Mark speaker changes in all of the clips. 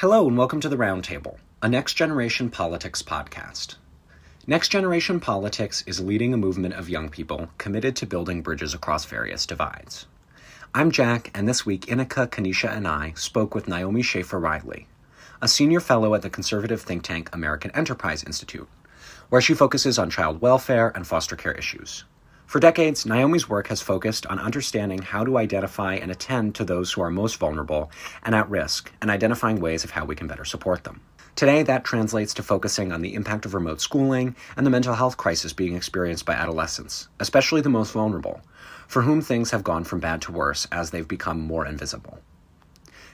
Speaker 1: Hello, and welcome to the Roundtable, a Next Generation Politics podcast. Next Generation Politics is leading a movement of young people committed to building bridges across various divides. I'm Jack, and this week, Inica, Kenisha, and I spoke with Naomi Schaefer Riley, a senior fellow at the conservative think tank American Enterprise Institute, where she focuses on child welfare and foster care issues. For decades, Naomi's work has focused on understanding how to identify and attend to those who are most vulnerable and at risk, and identifying ways of how we can better support them. Today, that translates to focusing on the impact of remote schooling and the mental health crisis being experienced by adolescents, especially the most vulnerable, for whom things have gone from bad to worse as they've become more invisible.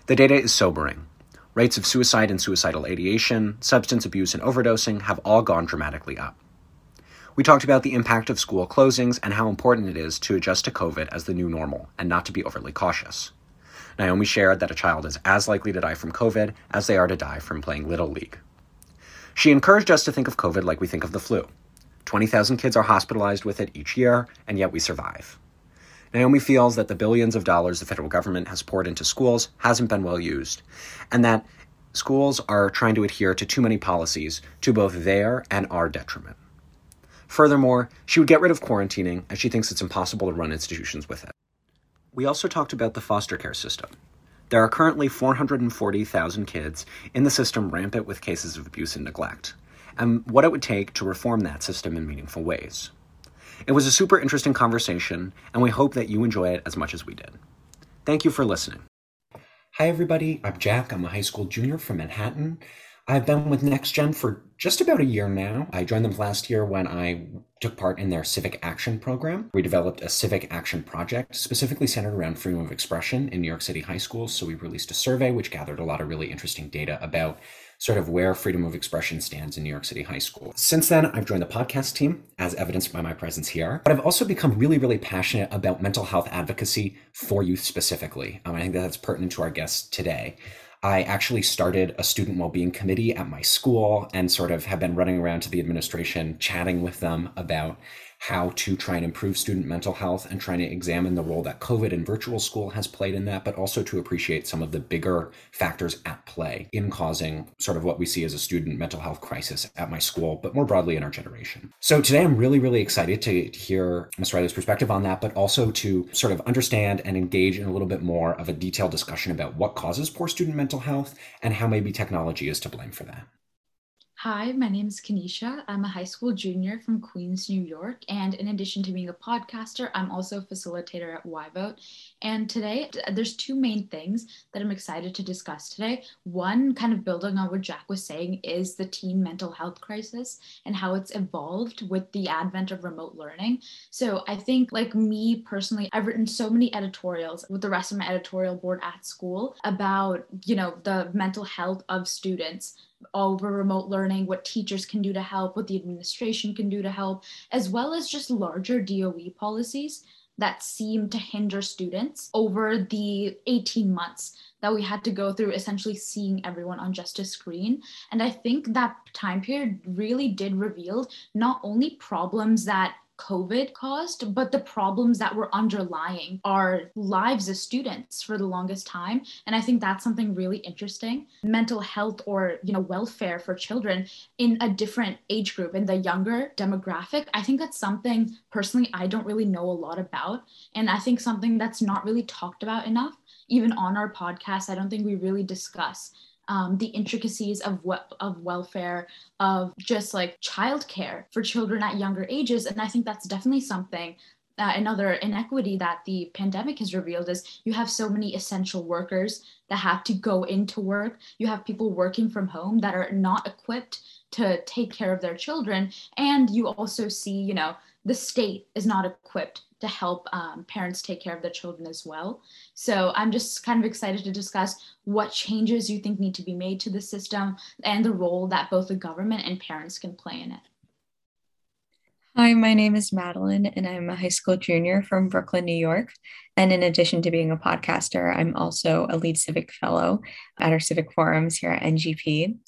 Speaker 1: The data is sobering. Rates of suicide and suicidal ideation, substance abuse, and overdosing have all gone dramatically up. We talked about the impact of school closings and how important it is to adjust to COVID as the new normal and not to be overly cautious. Naomi shared that a child is as likely to die from COVID as they are to die from playing Little League. She encouraged us to think of COVID like we think of the flu. 20,000 kids are hospitalized with it each year, and yet we survive. Naomi feels that the billions of dollars the federal government has poured into schools hasn't been well used, and that schools are trying to adhere to too many policies to both their and our detriment. Furthermore, she would get rid of quarantining as she thinks it's impossible to run institutions with it. We also talked about the foster care system. There are currently 440,000 kids in the system rampant with cases of abuse and neglect, and what it would take to reform that system in meaningful ways. It was a super interesting conversation, and we hope that you enjoy it as much as we did. Thank you for listening. Hi, everybody. I'm Jack. I'm a high school junior from Manhattan. I've been with NextGen for just about a year now. I joined them last year when I took part in their Civic Action program. We developed a civic action project specifically centered around freedom of expression in New York City high schools. So we released a survey which gathered a lot of really interesting data about sort of where freedom of expression stands in New York City high school. Since then, I've joined the podcast team, as evidenced by my presence here. But I've also become really, really passionate about mental health advocacy for youth specifically. Um, I think that that's pertinent to our guests today. I actually started a student well-being committee at my school and sort of have been running around to the administration chatting with them about how to try and improve student mental health and trying to examine the role that COVID and virtual school has played in that, but also to appreciate some of the bigger factors at play in causing sort of what we see as a student mental health crisis at my school, but more broadly in our generation. So today I'm really, really excited to hear Ms. Riley's perspective on that, but also to sort of understand and engage in a little bit more of a detailed discussion about what causes poor student mental health and how maybe technology is to blame for that.
Speaker 2: Hi, my name is Kenisha. I'm a high school junior from Queens, New York. And in addition to being a podcaster, I'm also a facilitator at YVote. And today, there's two main things that I'm excited to discuss today. One, kind of building on what Jack was saying, is the teen mental health crisis and how it's evolved with the advent of remote learning. So I think, like me personally, I've written so many editorials with the rest of my editorial board at school about, you know, the mental health of students over remote learning, what teachers can do to help, what the administration can do to help, as well as just larger DOE policies that seemed to hinder students over the 18 months that we had to go through essentially seeing everyone on just a screen. And I think that time period really did reveal not only problems that COVID caused, but the problems that were underlying our lives as students for the longest time. And I think that's something really interesting. Mental health or, you know, welfare for children in a different age group, in the younger demographic, I think that's something personally I don't really know a lot about. And I think something that's not really talked about enough. Even on our podcast, I don't think we really discuss um, the intricacies of what of welfare of just like childcare for children at younger ages and i think that's definitely something uh, another inequity that the pandemic has revealed is you have so many essential workers that have to go into work. You have people working from home that are not equipped to take care of their children. And you also see, you know, the state is not equipped to help um, parents take care of their children as well. So I'm just kind of excited to discuss what changes you think need to be made to the system and the role that both the government and parents can play in it.
Speaker 3: Hi, my name is Madeline, and I'm a high school junior from Brooklyn, New York. And in addition to being a podcaster, I'm also a lead civic fellow at our civic forums here at NGP.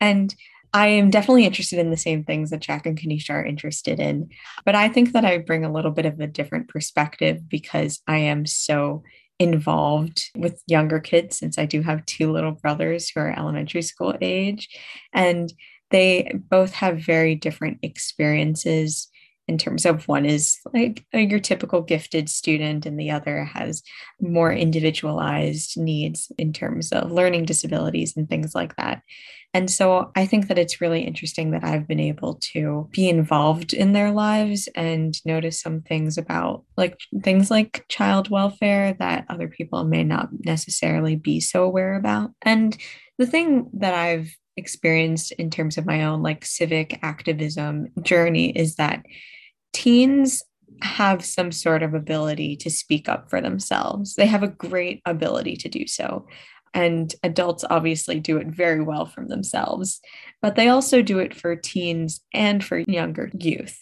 Speaker 3: And I am definitely interested in the same things that Jack and Kenisha are interested in, but I think that I bring a little bit of a different perspective because I am so involved with younger kids since I do have two little brothers who are elementary school age. And they both have very different experiences in terms of one is like uh, your typical gifted student and the other has more individualized needs in terms of learning disabilities and things like that. And so I think that it's really interesting that I've been able to be involved in their lives and notice some things about like things like child welfare that other people may not necessarily be so aware about. And the thing that I've experienced in terms of my own like civic activism journey is that teens have some sort of ability to speak up for themselves. They have a great ability to do so. And adults obviously do it very well from themselves, but they also do it for teens and for younger youth.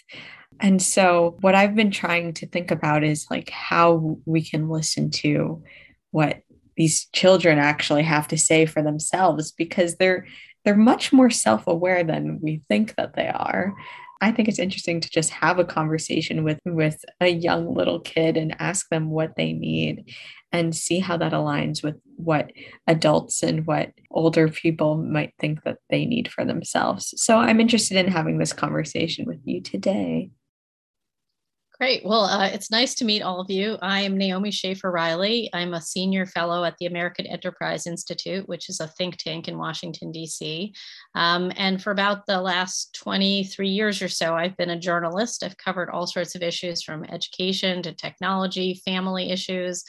Speaker 3: And so, what I've been trying to think about is like how we can listen to what these children actually have to say for themselves because they're they're much more self-aware than we think that they are I think it's interesting to just have a conversation with with a young little kid and ask them what they need and see how that aligns with what adults and what older people might think that they need for themselves. So I'm interested in having this conversation with you today.
Speaker 4: Great. Well, uh, it's nice to meet all of you. I am Naomi Schaefer Riley. I'm a senior fellow at the American Enterprise Institute, which is a think tank in Washington, D.C. Um, and for about the last 23 years or so, I've been a journalist. I've covered all sorts of issues from education to technology, family issues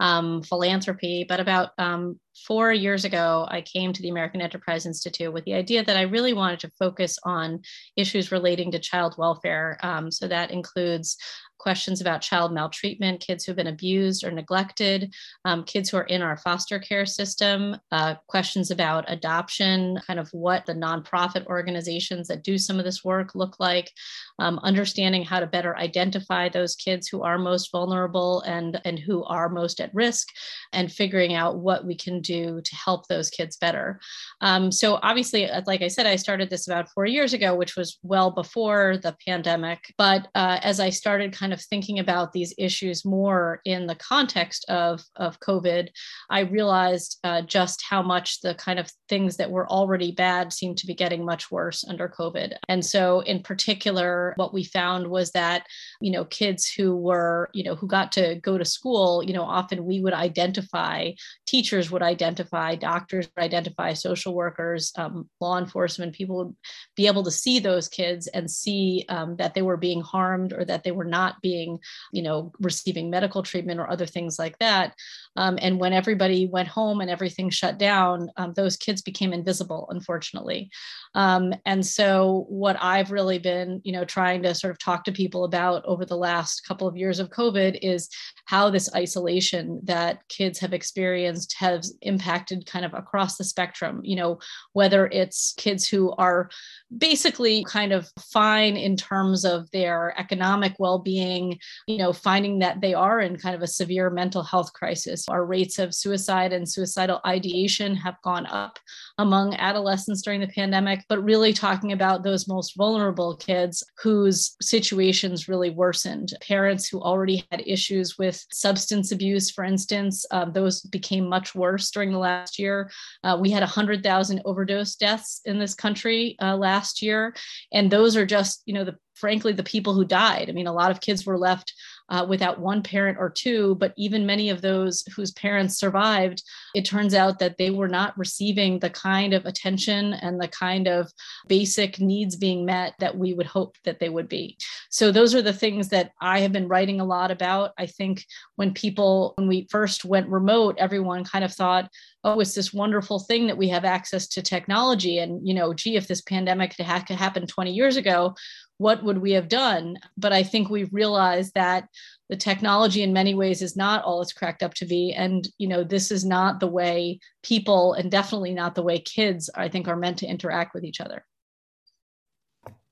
Speaker 4: um, philanthropy. But about um, four years ago, I came to the American Enterprise Institute with the idea that I really wanted to focus on issues relating to child welfare. Um, so that includes questions about child maltreatment, kids who've been abused or neglected, um, kids who are in our foster care system, uh, questions about adoption, kind of what the nonprofit organizations that do some of this work look like, um, understanding how to better identify those kids who are most vulnerable and, and who are most at risk, and figuring out what we can do to help those kids better. Um, so, obviously, uh, like I said, I started this about four years ago, which was well before the pandemic. But uh, as I started kind of thinking about these issues more in the context of, of COVID, I realized uh, just how much the kind of things that were already bad seemed to be getting much worse under COVID. And so, in particular, what we found was that, you know, kids who were, you know, who got to go to school, you know, often we would identify, teachers would identify, doctors would identify, social workers, um, law enforcement, people would be able to see those kids and see um, that they were being harmed or that they were not being, you know, receiving medical treatment or other things like that. Um, and when everybody went home and everything shut down, um, those kids became invisible, unfortunately. Um, and so, what I've really been, you know, trying to sort of talk to people about over the last couple of years of COVID is how this isolation that kids have experienced has impacted kind of across the spectrum. You know, whether it's kids who are basically kind of fine in terms of their economic well-being, you know, finding that they are in kind of a severe mental health crisis. Our rates of suicide and suicidal ideation have gone up among adolescents during the pandemic, but really talking about those most vulnerable kids whose situations really worsened. Parents who already had issues with substance abuse, for instance, um, those became much worse during the last year. Uh, we had 100,000 overdose deaths in this country uh, last year. And those are just, you know, the frankly the people who died. I mean, a lot of kids were left uh, without one parent or two, but even many of those whose parents survived, it turns out that they were not receiving the kind of attention and the kind of basic needs being met that we would hope that they would be. So, those are the things that I have been writing a lot about. I think when people, when we first went remote, everyone kind of thought, oh, it's this wonderful thing that we have access to technology. And, you know, gee, if this pandemic had happened 20 years ago, what would we have done? But I think we've realized that the technology in many ways is not all it's cracked up to be. And, you know, this is not the way people and definitely not the way kids, I think, are meant to interact with each other.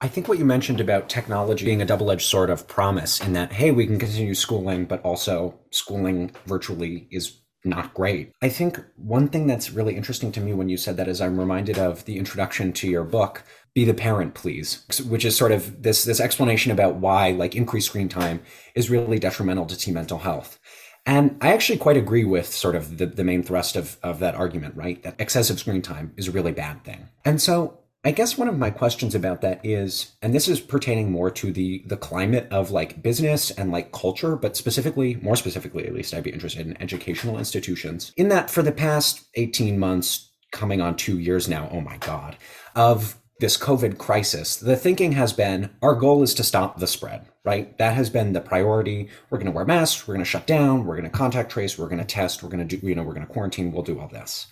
Speaker 1: I think what you mentioned about technology being a double edged sword of promise in that, hey, we can continue schooling, but also schooling virtually is not great. I think one thing that's really interesting to me when you said that is I'm reminded of the introduction to your book, Be the Parent, Please, which is sort of this this explanation about why like increased screen time is really detrimental to teen mental health. And I actually quite agree with sort of the, the main thrust of, of that argument, right? That excessive screen time is a really bad thing. And so I guess one of my questions about that is, and this is pertaining more to the the climate of like business and like culture, but specifically, more specifically at least, I'd be interested in educational institutions. In that, for the past 18 months, coming on two years now, oh my God, of this COVID crisis, the thinking has been our goal is to stop the spread, right? That has been the priority. We're going to wear masks, we're going to shut down, we're going to contact trace, we're going to test, we're going to do, you know, we're going to quarantine, we'll do all this.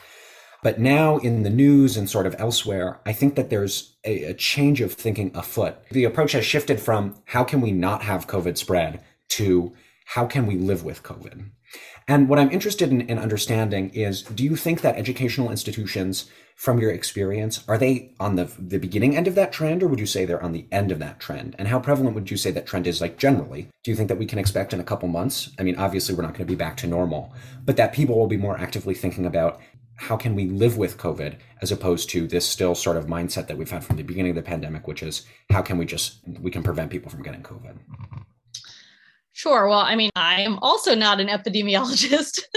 Speaker 1: But now in the news and sort of elsewhere, I think that there's a, a, change of thinking afoot. The approach has shifted from how can we not have COVID spread to how can we live with COVID? And what I'm interested in, in understanding is do you think that educational institutions, from your experience, are they on the, the beginning end of that trend, or would you say they're on the end of that trend? And how prevalent would you say that trend is, like generally? Do you think that we can expect in a couple months? I mean, obviously, we're not going to be back to normal, but that people will be more actively thinking about how can we live with COVID as opposed to this still sort of mindset that we've had from the beginning of the pandemic, which is how can we just we can prevent people from getting COVID?
Speaker 4: Sure. Well, I mean, I am also not an epidemiologist.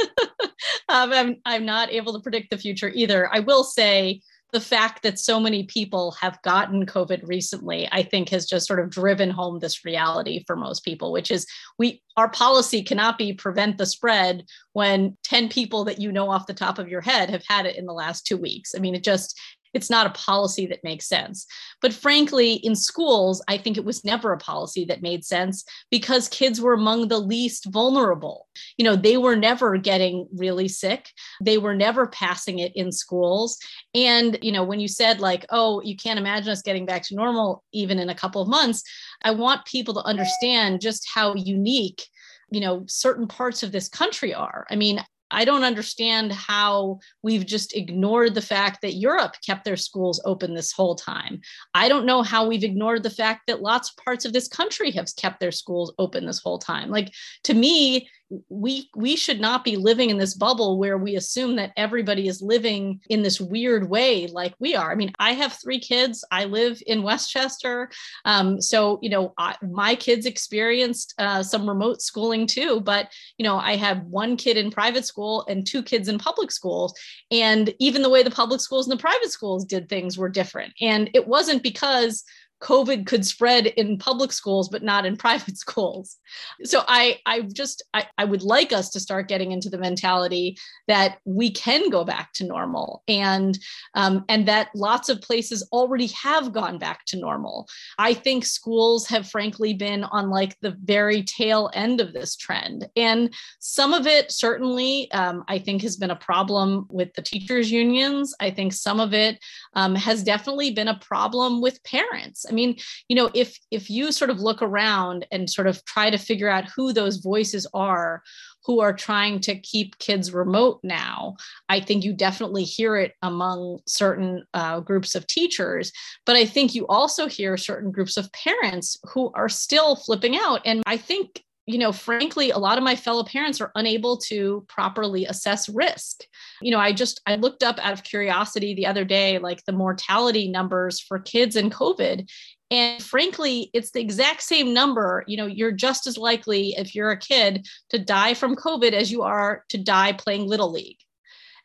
Speaker 4: um, I'm, I'm not able to predict the future either. I will say the fact that so many people have gotten COVID recently, I think has just sort of driven home this reality for most people, which is we our policy cannot be prevent the spread when 10 people that you know off the top of your head have had it in the last two weeks. I mean, it just it's not a policy that makes sense. But frankly, in schools, I think it was never a policy that made sense because kids were among the least vulnerable. You know, they were never getting really sick, they were never passing it in schools. And, you know, when you said, like, oh, you can't imagine us getting back to normal even in a couple of months, I want people to understand just how unique you know certain parts of this country are i mean I don't understand how we've just ignored the fact that Europe kept their schools open this whole time. I don't know how we've ignored the fact that lots of parts of this country have kept their schools open this whole time. Like to me, we we should not be living in this bubble where we assume that everybody is living in this weird way like we are. I mean i have three kids. I live in westchester. Um, so you know I, my kids experienced uh, some remote schooling too but you know i have one kid in private school and two kids in public schools. And even the way the public schools and the private schools did things were different. And it wasn't because COVID could spread in public schools, but not in private schools. So I, I just, I, I would like us to start getting into the mentality that we can go back to normal and, um, and that lots of places already have gone back to normal. I think schools have frankly been on like the very tail end of this trend. And some of it certainly, um, I think has been a problem with the teachers unions. I think some of it um, has definitely been a problem with parents. I mean, you know, if if you sort of look around and sort of try to figure out who those voices are who are trying to keep kids remote now. I think you definitely hear it among certain uh, groups of teachers, but I think you also hear certain groups of parents who are still flipping out. And I think you know, frankly, a lot of my fellow parents are unable to properly assess risk. You know, I just I looked up out of curiosity the other day, like the mortality numbers for kids in COVID. And frankly, it's the exact same number. You know, you're just as likely if you're a kid to die from COVID as you are to die playing Little League.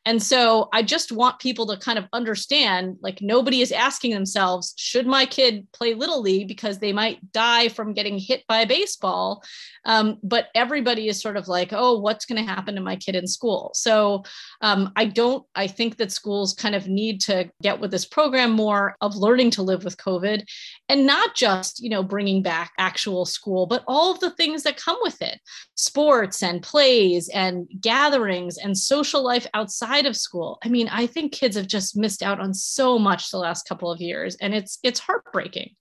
Speaker 4: And so I just want people to kind of understand like nobody is asking themselves, should my kid play Little League because they might die from getting hit by a baseball? Um, but everybody is sort of like, oh, what's going to happen to my kid in school? So um, I don't, I think that schools kind of need to get with this program more of learning to live with COVID and not just, you know, bringing back actual school, but all of the things that come with it sports and plays and gatherings and social life outside of school. I mean, I think kids have just missed out on so much the last couple of years and it's it's heartbreaking.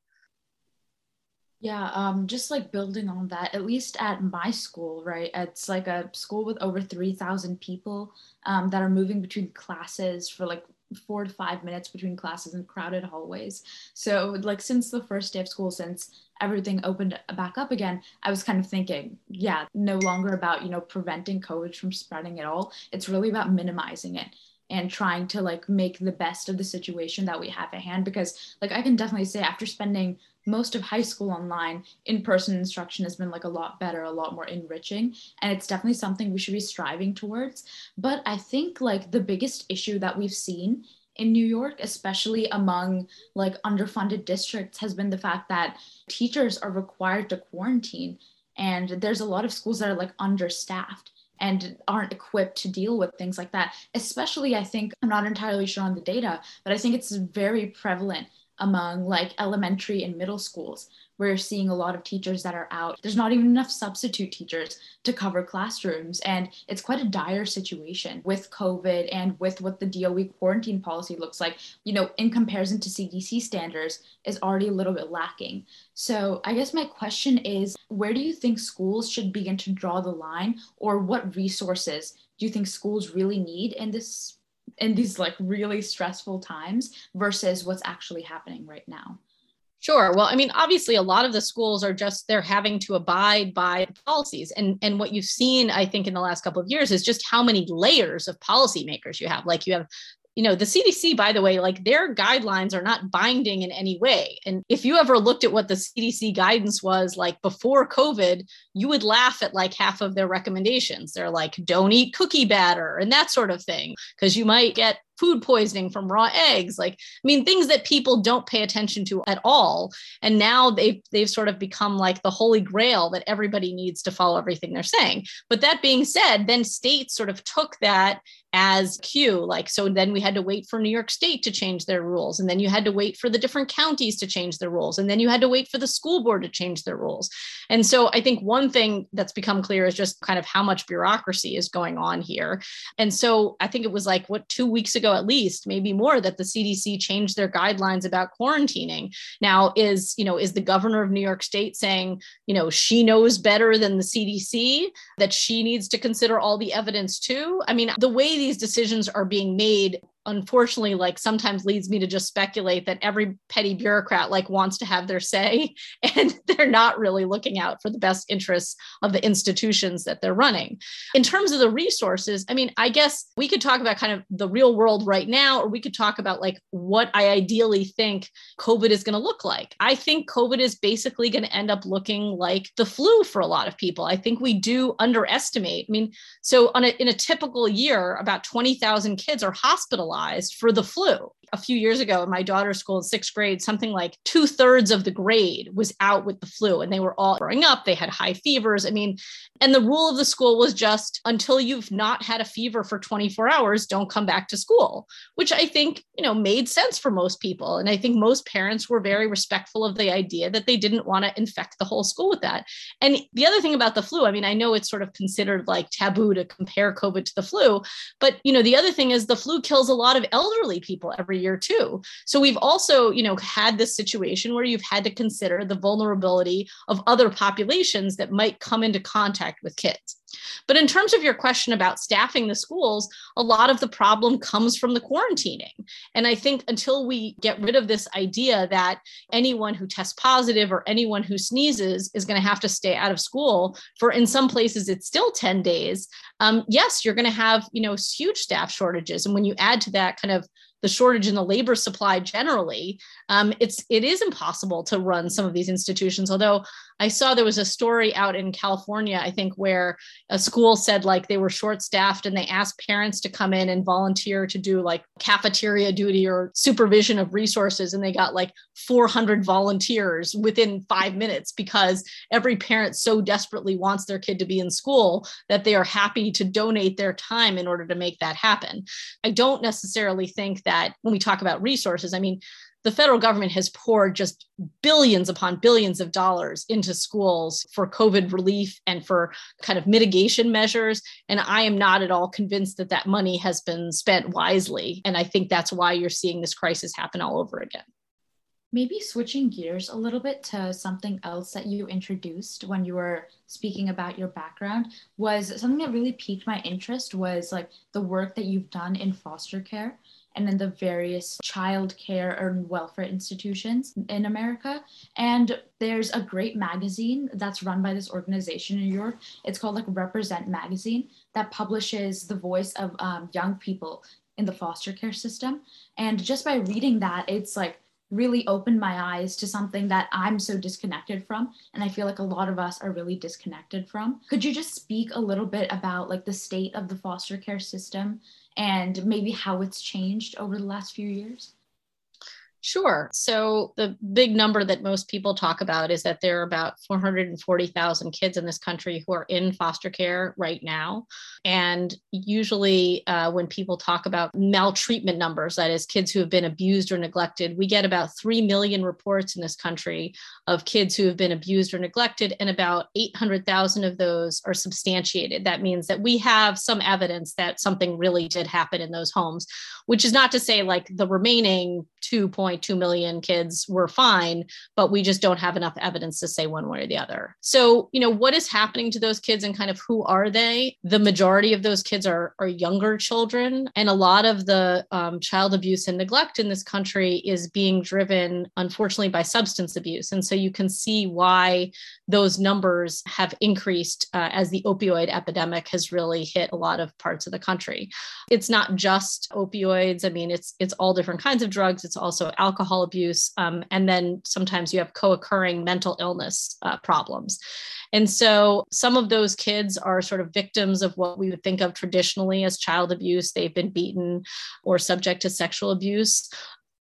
Speaker 2: Yeah, um, just like building on that, at least at my school, right? It's like a school with over 3,000 people um, that are moving between classes for like four to five minutes between classes in crowded hallways. So, like, since the first day of school, since everything opened back up again, I was kind of thinking, yeah, no longer about, you know, preventing COVID from spreading at all. It's really about minimizing it. And trying to like make the best of the situation that we have at hand because like i can definitely say after spending most of high school online in-person instruction has been like a lot better a lot more enriching and it's definitely something we should be striving towards but i think like the biggest issue that we've seen in New York, especially among like underfunded districts, has been the fact that teachers are required to quarantine. And there's a lot of schools that are like understaffed and aren't equipped to deal with things like that. Especially, I think, I'm not entirely sure on the data, but I think it's very prevalent among like elementary and middle schools we're seeing a lot of teachers that are out. There's not even enough substitute teachers to cover classrooms. And it's quite a dire situation with COVID and with what the DOE quarantine policy looks like, you know, in comparison to CDC standards, is already a little bit lacking. So I guess my question is where do you think schools should begin to draw the line, or what resources do you think schools really need in this? in these like really stressful times versus what's actually happening right now
Speaker 4: Sure. Well, I mean, obviously, a lot of the schools are just they're having to abide by policies, and and what you've seen, I think, in the last couple of years is just how many layers of policymakers you have. Like you have you know the cdc by the way like their guidelines are not binding in any way and if you ever looked at what the cdc guidance was like before covid you would laugh at like half of their recommendations they're like don't eat cookie batter and that sort of thing because you might get food poisoning from raw eggs like i mean things that people don't pay attention to at all. And now they've they've sort of become like the holy grail that everybody needs to follow everything they're saying. But that being said then states sort of took that as cue like so then we had to wait for new york state to change their rules and then you had to wait for the different counties to change their rules and then you had to wait for the school board to change their rules. And so i think one thing that's become clear is just kind of how much bureaucracy is going on here. And so i think it was like what two weeks ago at least maybe more that the cdc changed their guidelines about quarantining. Now is you know is the governor of new york state saying you know she knows better than the cdc that she needs to consider all the evidence too? I mean the way these decisions are being made unfortunately like sometimes leads me to just speculate that every petty bureaucrat like wants to have their say and they're not really looking out for the best interests of the institutions that they're running. In terms of the resources i mean i guess we could talk about kind of the real world right now or we could talk about like what i ideally think covid is going to look like. I think covid is basically going to end up looking like the flu for a lot of people. I think we do underestimate i mean so on a, in a typical year about 20000 kids are hospitalized hospitalized for the flu. A few years ago in my daughter's school in sixth grade, something like two thirds of the grade was out with the flu and they were all growing up. They had high fevers. I mean, and the rule of the school was just until you've not had a fever for 24 hours, don't come back to school, which I think, you know, made sense for most people. And I think most parents were very respectful of the idea that they didn't want to infect the whole school with that. And the other thing about the flu, I mean, I know it's sort of considered like taboo to compare COVID to the flu, but, you know, the other thing is the flu kills a lot lot of elderly people every year too. So we've also, you know, had this situation where you've had to consider the vulnerability of other populations that might come into contact with kids. But in terms of your question about staffing the schools, a lot of the problem comes from the quarantining. And I think until we get rid of this idea that anyone who tests positive or anyone who sneezes is going to have to stay out of school for in some places it's still 10 days, um, yes, you're going to have, you know, huge staff shortages. And when you add to that kind of the shortage in the labor supply generally, um, it's it is impossible to run some of these institutions. Although I saw there was a story out in California, I think, where a school said like they were short staffed and they asked parents to come in and volunteer to do like cafeteria duty or supervision of resources. And they got like 400 volunteers within five minutes because every parent so desperately wants their kid to be in school that they are happy to donate their time in order to make that happen. I don't necessarily think that when we talk about resources, I mean, the federal government has poured just billions upon billions of dollars into schools for COVID relief and for kind of mitigation measures. And I am not at all convinced that that money has been spent wisely. And I think that's why you're seeing this crisis happen all over again.
Speaker 2: Maybe switching gears a little bit to something else that you introduced when you were speaking about your background was something that really piqued my interest was like the work that you've done in foster care and in the various child care and welfare institutions in America. And there's a great magazine that's run by this organization in New York. It's called like Represent Magazine that publishes the voice of um, young people in the foster care system. And just by reading that, it's like really opened my eyes to something that I'm so disconnected from. And I feel like a lot of us are really disconnected from. Could you just speak a little bit about like the state of the foster care system and maybe how it's changed over the last few years?
Speaker 4: Sure. So the big number that most people talk about is that there are about 440,000 kids in this country who are in foster care right now. And usually, uh, when people talk about maltreatment numbers, that is, kids who have been abused or neglected, we get about 3 million reports in this country of kids who have been abused or neglected, and about 800,000 of those are substantiated. That means that we have some evidence that something really did happen in those homes, which is not to say like the remaining 2.2 million kids were fine, but we just don't have enough evidence to say one way or the other. So, you know, what is happening to those kids and kind of who are they? The majority of those kids are, are younger children. And a lot of the um, child abuse and neglect in this country is being driven, unfortunately, by substance abuse. And so you can see why those numbers have increased uh, as the opioid epidemic has really hit a lot of parts of the country. It's not just opioids. I mean, it's it's all different kinds of drugs. It's also alcohol abuse, um, and then sometimes you have co-occurring mental illness uh, problems. And so some of those kids are sort of victims of what we would think of traditionally as child abuse. They've been beaten or subject to sexual abuse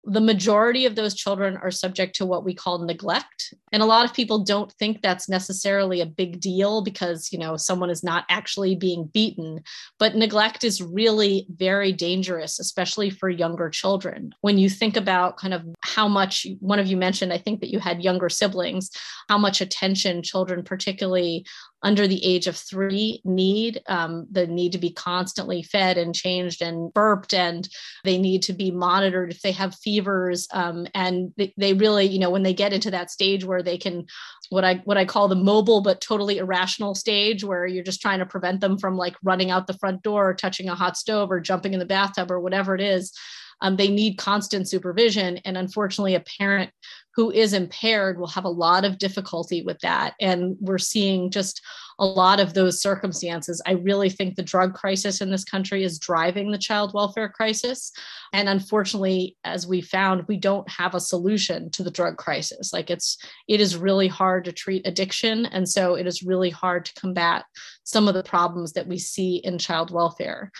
Speaker 4: the majority of those children are subject to what we call neglect. And a lot of people don't think that's necessarily a big deal because you know someone is not actually being beaten. But neglect is really very dangerous especially for younger children. When you think about kind of how much one of you mentioned i think that you had younger siblings how much attention children particularly under the age of three need um, the need to be constantly fed and changed and burped and they need to be monitored if they have fevers um, and they, they really you know when they get into that stage where they can what i what i call the mobile but totally irrational stage where you're just trying to prevent them from like running out the front door or touching a hot stove or jumping in the bathtub or whatever it is um, they need constant supervision. And unfortunately, a parent who is impaired will have a lot of difficulty with that. And we're seeing just a lot of those circumstances. I really think the drug crisis in this country is driving the child welfare crisis. And unfortunately, as we found, we don't have a solution to the drug crisis. Like it's, it is really hard to treat addiction. And so it is really hard to combat some of the problems that we see in child welfare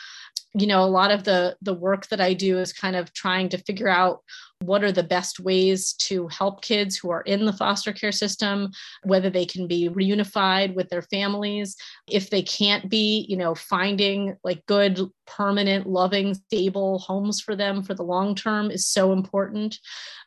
Speaker 4: you know a lot of the the work that i do is kind of trying to figure out what are the best ways to help kids who are in the foster care system whether they can be reunified with their families. If they can't be you know finding like good permanent loving stable homes for them for the long term is so important.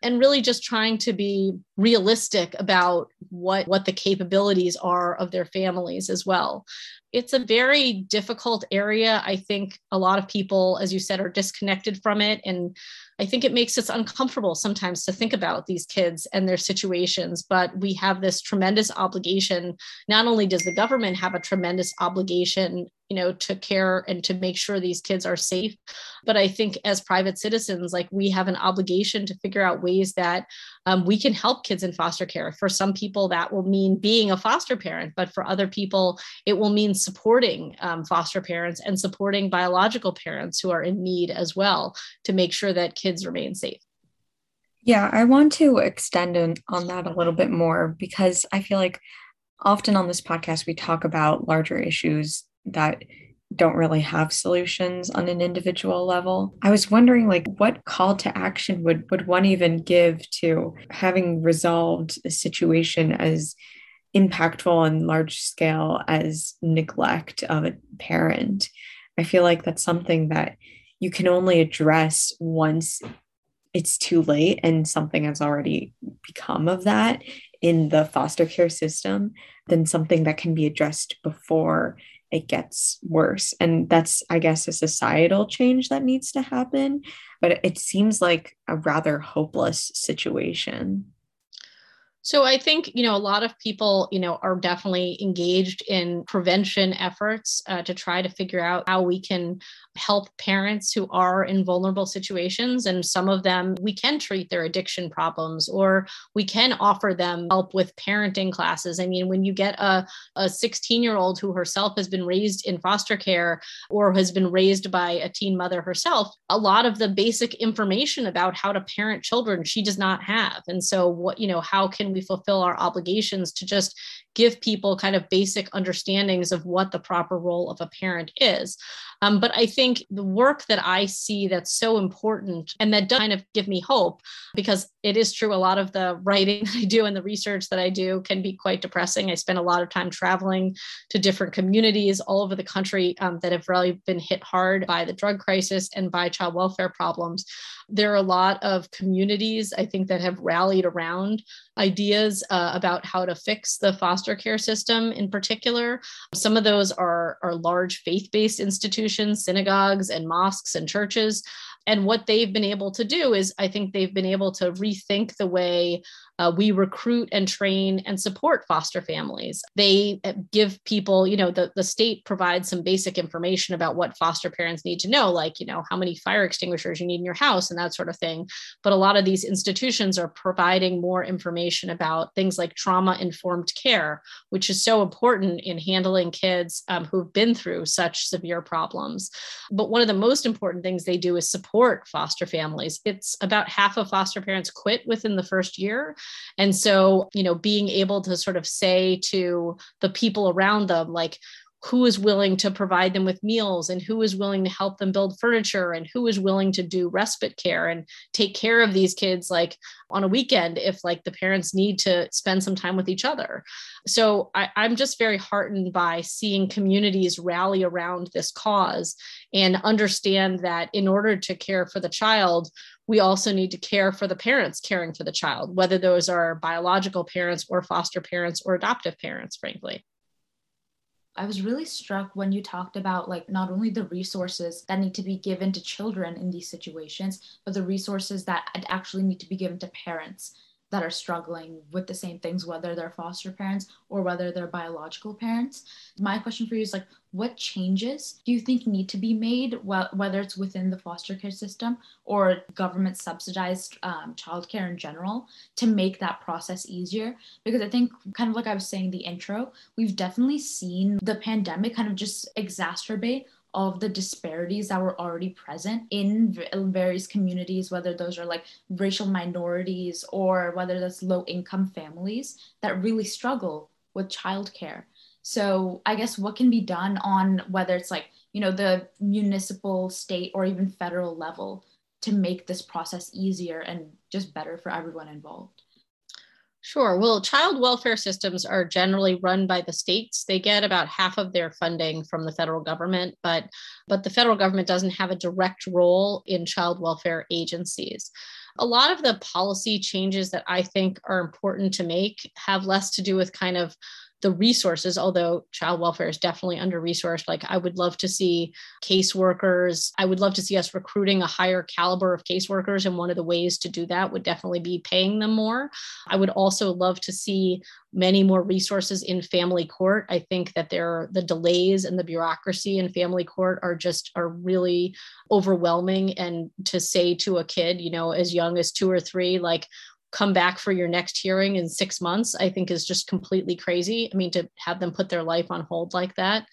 Speaker 4: And really just trying to be realistic about what what the capabilities are of their families as well. It's a very difficult area. I think a lot of people, as you said, are disconnected from it. And I think it makes us uncomfortable sometimes to think about these kids and their situations, but we have this tremendous obligation. Not only does the government have a tremendous obligation, you know, to care and to make sure these kids are safe, but I think as private citizens, like we have an obligation to figure out ways that um, we can help kids in foster care. For some people, that will mean being a foster parent, but for other people, it will mean supporting um, foster parents and supporting biological parents who are in need as well to make sure that kids remain safe.
Speaker 3: Yeah, I want to extend on that a little bit more because I feel like often on this podcast we talk about larger issues that don't really have solutions on an individual level. I was wondering like what call to action would would one even give to having resolved a situation as impactful and large scale as neglect of a parent. I feel like that's something that you can only address once it's too late and something has already become of that in the foster care system than something that can be addressed before it gets worse. And that's, I guess, a societal change that needs to happen. But it seems like a rather hopeless situation.
Speaker 4: So I think, you know, a lot of people, you know, are definitely engaged in prevention efforts uh, to try to figure out how we can help parents who are in vulnerable situations. And some of them, we can treat their addiction problems or we can offer them help with parenting classes. I mean, when you get a, a 16 year old who herself has been raised in foster care or has been raised by a teen mother herself, a lot of the basic information about how to parent children she does not have. And so, what, you know, how can we fulfill our obligations to just give people kind of basic understandings of what the proper role of a parent is. Um, but I think the work that I see that's so important and that does kind of give me hope because it is true a lot of the writing that I do and the research that I do can be quite depressing. I spend a lot of time traveling to different communities all over the country um, that have really been hit hard by the drug crisis and by child welfare problems. There are a lot of communities, I think, that have rallied around ideas uh, about how to fix the foster care system in particular. Some of those are, are large faith based institutions, synagogues and mosques and churches. And what they've been able to do is, I think they've been able to rethink the way uh, we recruit and train and support foster families. They uh, give people, you know, the, the state provides some basic information about what foster parents need to know, like, you know, how many fire extinguishers you need in your house and that sort of thing. But a lot of these institutions are providing more information about things like trauma informed care, which is so important in handling kids um, who've been through such severe problems. But one of the most important things they do is support foster families. It's about half of foster parents quit within the first year. And so, you know, being able to sort of say to the people around them, like, who is willing to provide them with meals and who is willing to help them build furniture and who is willing to do respite care and take care of these kids like on a weekend if like the parents need to spend some time with each other so I, i'm just very heartened by seeing communities rally around this cause and understand that in order to care for the child we also need to care for the parents caring for the child, whether those are biological parents or foster parents or adoptive parents, frankly.
Speaker 2: I was really struck when you talked about like not only the resources that need to be given to children in these situations, but the resources that actually need to be given to parents that are struggling with the same things, whether they're foster parents or whether they're biological parents. My question for you is like, what changes do you think need to be made, whether it's within the foster care system or government subsidized um, childcare in general, to make that process easier? Because I think, kind of like I was saying in the intro, we've definitely seen the pandemic kind of just exacerbate of the disparities that were already present in uh, various communities, whether those are like racial minorities or whether that's low income families that really struggle with childcare. So, I guess what can be done on whether it's like, you know, the municipal, state, or even federal level to make this process easier and just better for everyone involved?
Speaker 4: Sure. Well, child welfare systems are generally run by the states. They get about half of their funding from the federal government, but but the federal government doesn't have a direct role in child welfare agencies. A lot of the policy changes that I think are important to make have less to do with kind of the resources, although child welfare is definitely under resourced. Like, I would love to see caseworkers. I would love to see us recruiting a higher caliber of caseworkers. And one of the ways to do that would definitely be paying them more. I would also love to see many more resources in family court. I think that there the delays and the bureaucracy in family court are just are really overwhelming. And to say to a kid, you know, as young as two or three, like, come back for your next hearing in six months, I think is just completely crazy. I mean, to have them put their life on hold like that.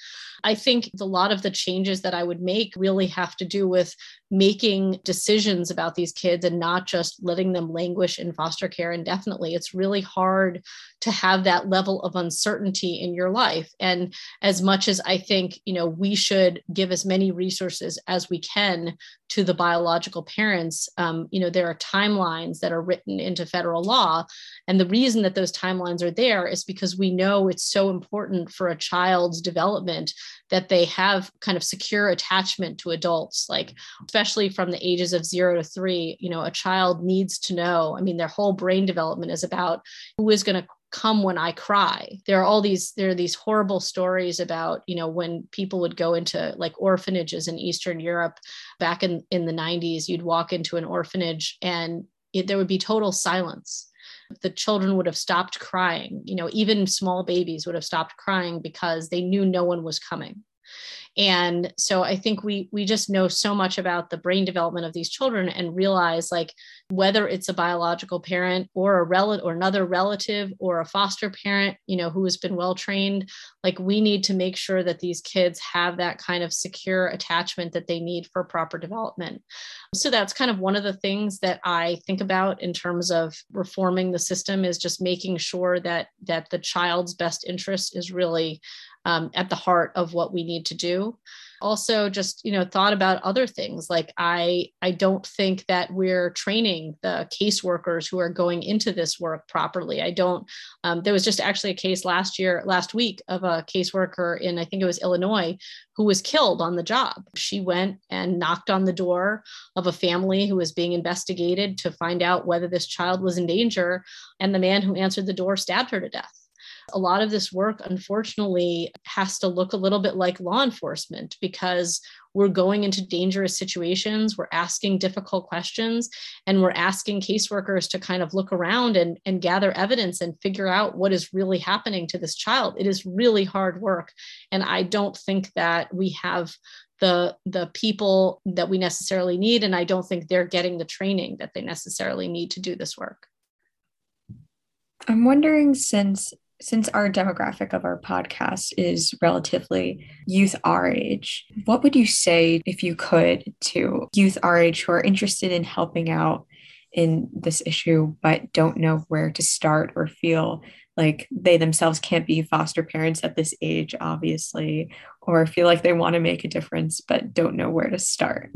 Speaker 4: I think a lot of the changes that I would make really have to do with making decisions about these kids and not just letting them languish in foster care indefinitely. It's really hard to have that level of uncertainty in your life. And as much as I think, you know, we should give as many resources as we can to the biological parents, um, you know, there are timelines that are written into federal law. And the reason that those timelines are there is because we know it's so important for a child's development that they have kind of secure attachment to adults like especially from the ages of 0 to 3 you know a child needs to know i mean their whole brain development is about who is going to come when i cry there are all these there are these horrible stories about you know when people would go into like orphanages in eastern europe back in in the 90s you'd walk into an orphanage and it, there would be total silence the children would have stopped crying. You know, even small babies would have stopped crying because they knew no one was coming and so i think we we just know so much about the brain development of these children and realize like whether it's a biological parent or a relative or another relative or a foster parent you know who has been well trained like we need to make sure that these kids have that kind of secure attachment that they need for proper development. So that's kind of one of the things that i think about in terms of reforming the system is just making sure that that the child's best interest is really um, at the heart of what we need to do. Also just you know thought about other things. Like i i don't think that we're training the caseworkers who are going into this work properly. I don't um, there was just actually a case last year last week of a caseworker in i think it was illinois who was killed on the job. She went and knocked on the door of a family who was being investigated to find out whether this child was in danger and the man who answered the door stabbed her to death a lot of this work, unfortunately, has to look a little bit like law enforcement because we're going into dangerous situations, we're asking difficult questions, and we're asking caseworkers to kind of look around and, and gather evidence and figure out what is really happening to this child. It is really hard work. And I don't think that we have the the people that we necessarily need and i don't think they're getting the training that they necessarily need to do this work
Speaker 3: i'm wondering since since our demographic of our podcast is relatively youth our age, what would you say, if you could, to youth our age who are interested in helping out in this issue but don't know where to start or feel like they themselves can't be foster parents at this age, obviously, or feel like they want to make a difference but don't know where to start?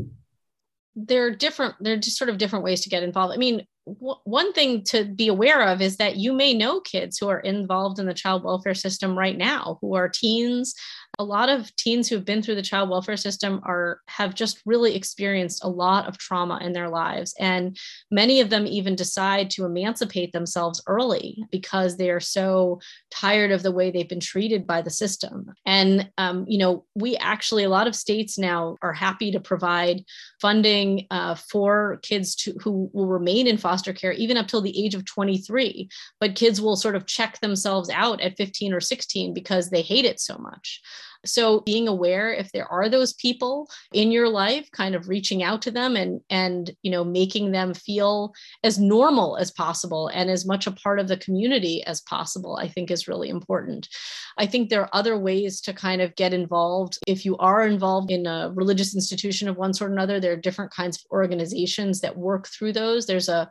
Speaker 4: There are different, there are just sort of different ways to get involved. I mean, one thing to be aware of is that you may know kids who are involved in the child welfare system right now who are teens a lot of teens who've been through the child welfare system are have just really experienced a lot of trauma in their lives. And many of them even decide to emancipate themselves early because they are so tired of the way they've been treated by the system. And um, you know we actually a lot of states now are happy to provide funding uh, for kids to, who will remain in foster care even up till the age of 23 but kids will sort of check themselves out at 15 or 16 because they hate it so much so being aware if there are those people in your life, kind of reaching out to them and and you know making them feel as normal as possible and as much a part of the community as possible, I think is really important. I think there are other ways to kind of get involved. If you are involved in a religious institution of one sort or another, there are different kinds of organizations that work through those. There's a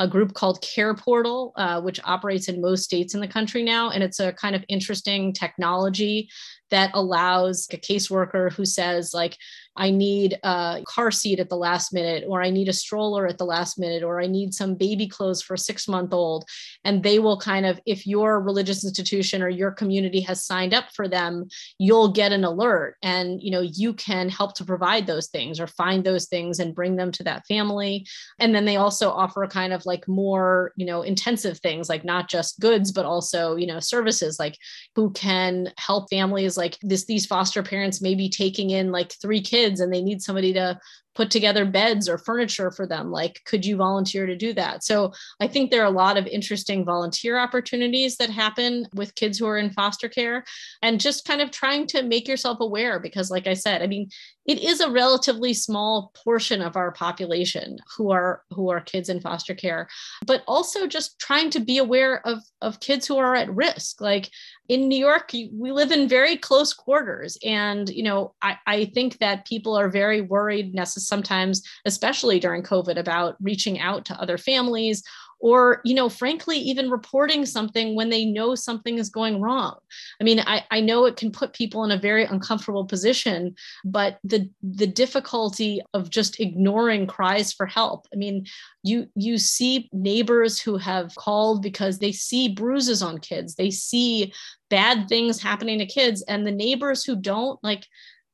Speaker 4: a group called Care Portal, uh, which operates in most states in the country now. And it's a kind of interesting technology that allows a caseworker who says, like, I need a car seat at the last minute, or I need a stroller at the last minute, or I need some baby clothes for a six month old. And they will kind of, if your religious institution or your community has signed up for them, you'll get an alert and, you know, you can help to provide those things or find those things and bring them to that family. And then they also offer kind of like more, you know, intensive things like not just goods, but also, you know, services like who can help families like this, these foster parents may be taking in like three kids kids and they need somebody to put together beds or furniture for them like could you volunteer to do that? So i think there are a lot of interesting volunteer opportunities that happen with kids who are in foster care and just kind of trying to make yourself aware because like i said i mean it is a relatively small portion of our population who are who are kids in foster care but also just trying to be aware of of kids who are at risk. Like in new york we live in very close quarters and you know i, I think that people are very worried necessarily sometimes, especially during COVID, about reaching out to other families or you know frankly even reporting something when they know something is going wrong. I mean I, I know it can put people in a very uncomfortable position but the the difficulty of just ignoring cries for help. I mean you you see neighbors who have called because they see bruises on kids they see bad things happening to kids and the neighbors who don't like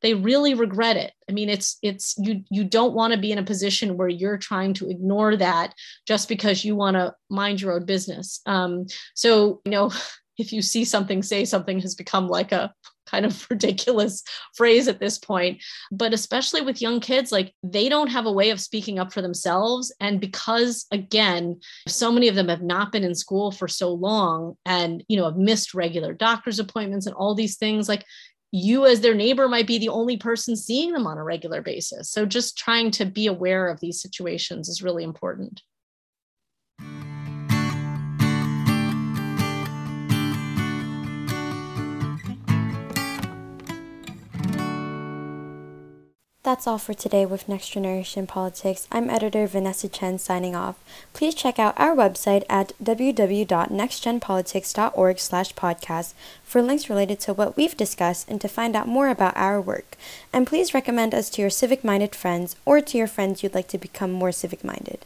Speaker 4: they really regret it i mean it's it's you you don't want to be in a position where you're trying to ignore that just because you want to mind your own business um, so you know if you see something say something has become like a kind of ridiculous phrase at this point. But especially with young kids, like they don't have a way of speaking up for themselves. And because, again, so many of them have not been in school for so long and, you know, have missed regular doctor's appointments and all these things, like you as their neighbor might be the only person seeing them on a regular basis. So just trying to be aware of these situations is really important.
Speaker 5: That's all for today with Next Generation Politics. I'm editor Vanessa Chen signing off. Please check out our website at www.nextgenpolitics.org slash podcast for links related to what we've discussed and to find out more about our work. And please recommend us to your civic-minded friends or to your friends you'd like to become more civic-minded.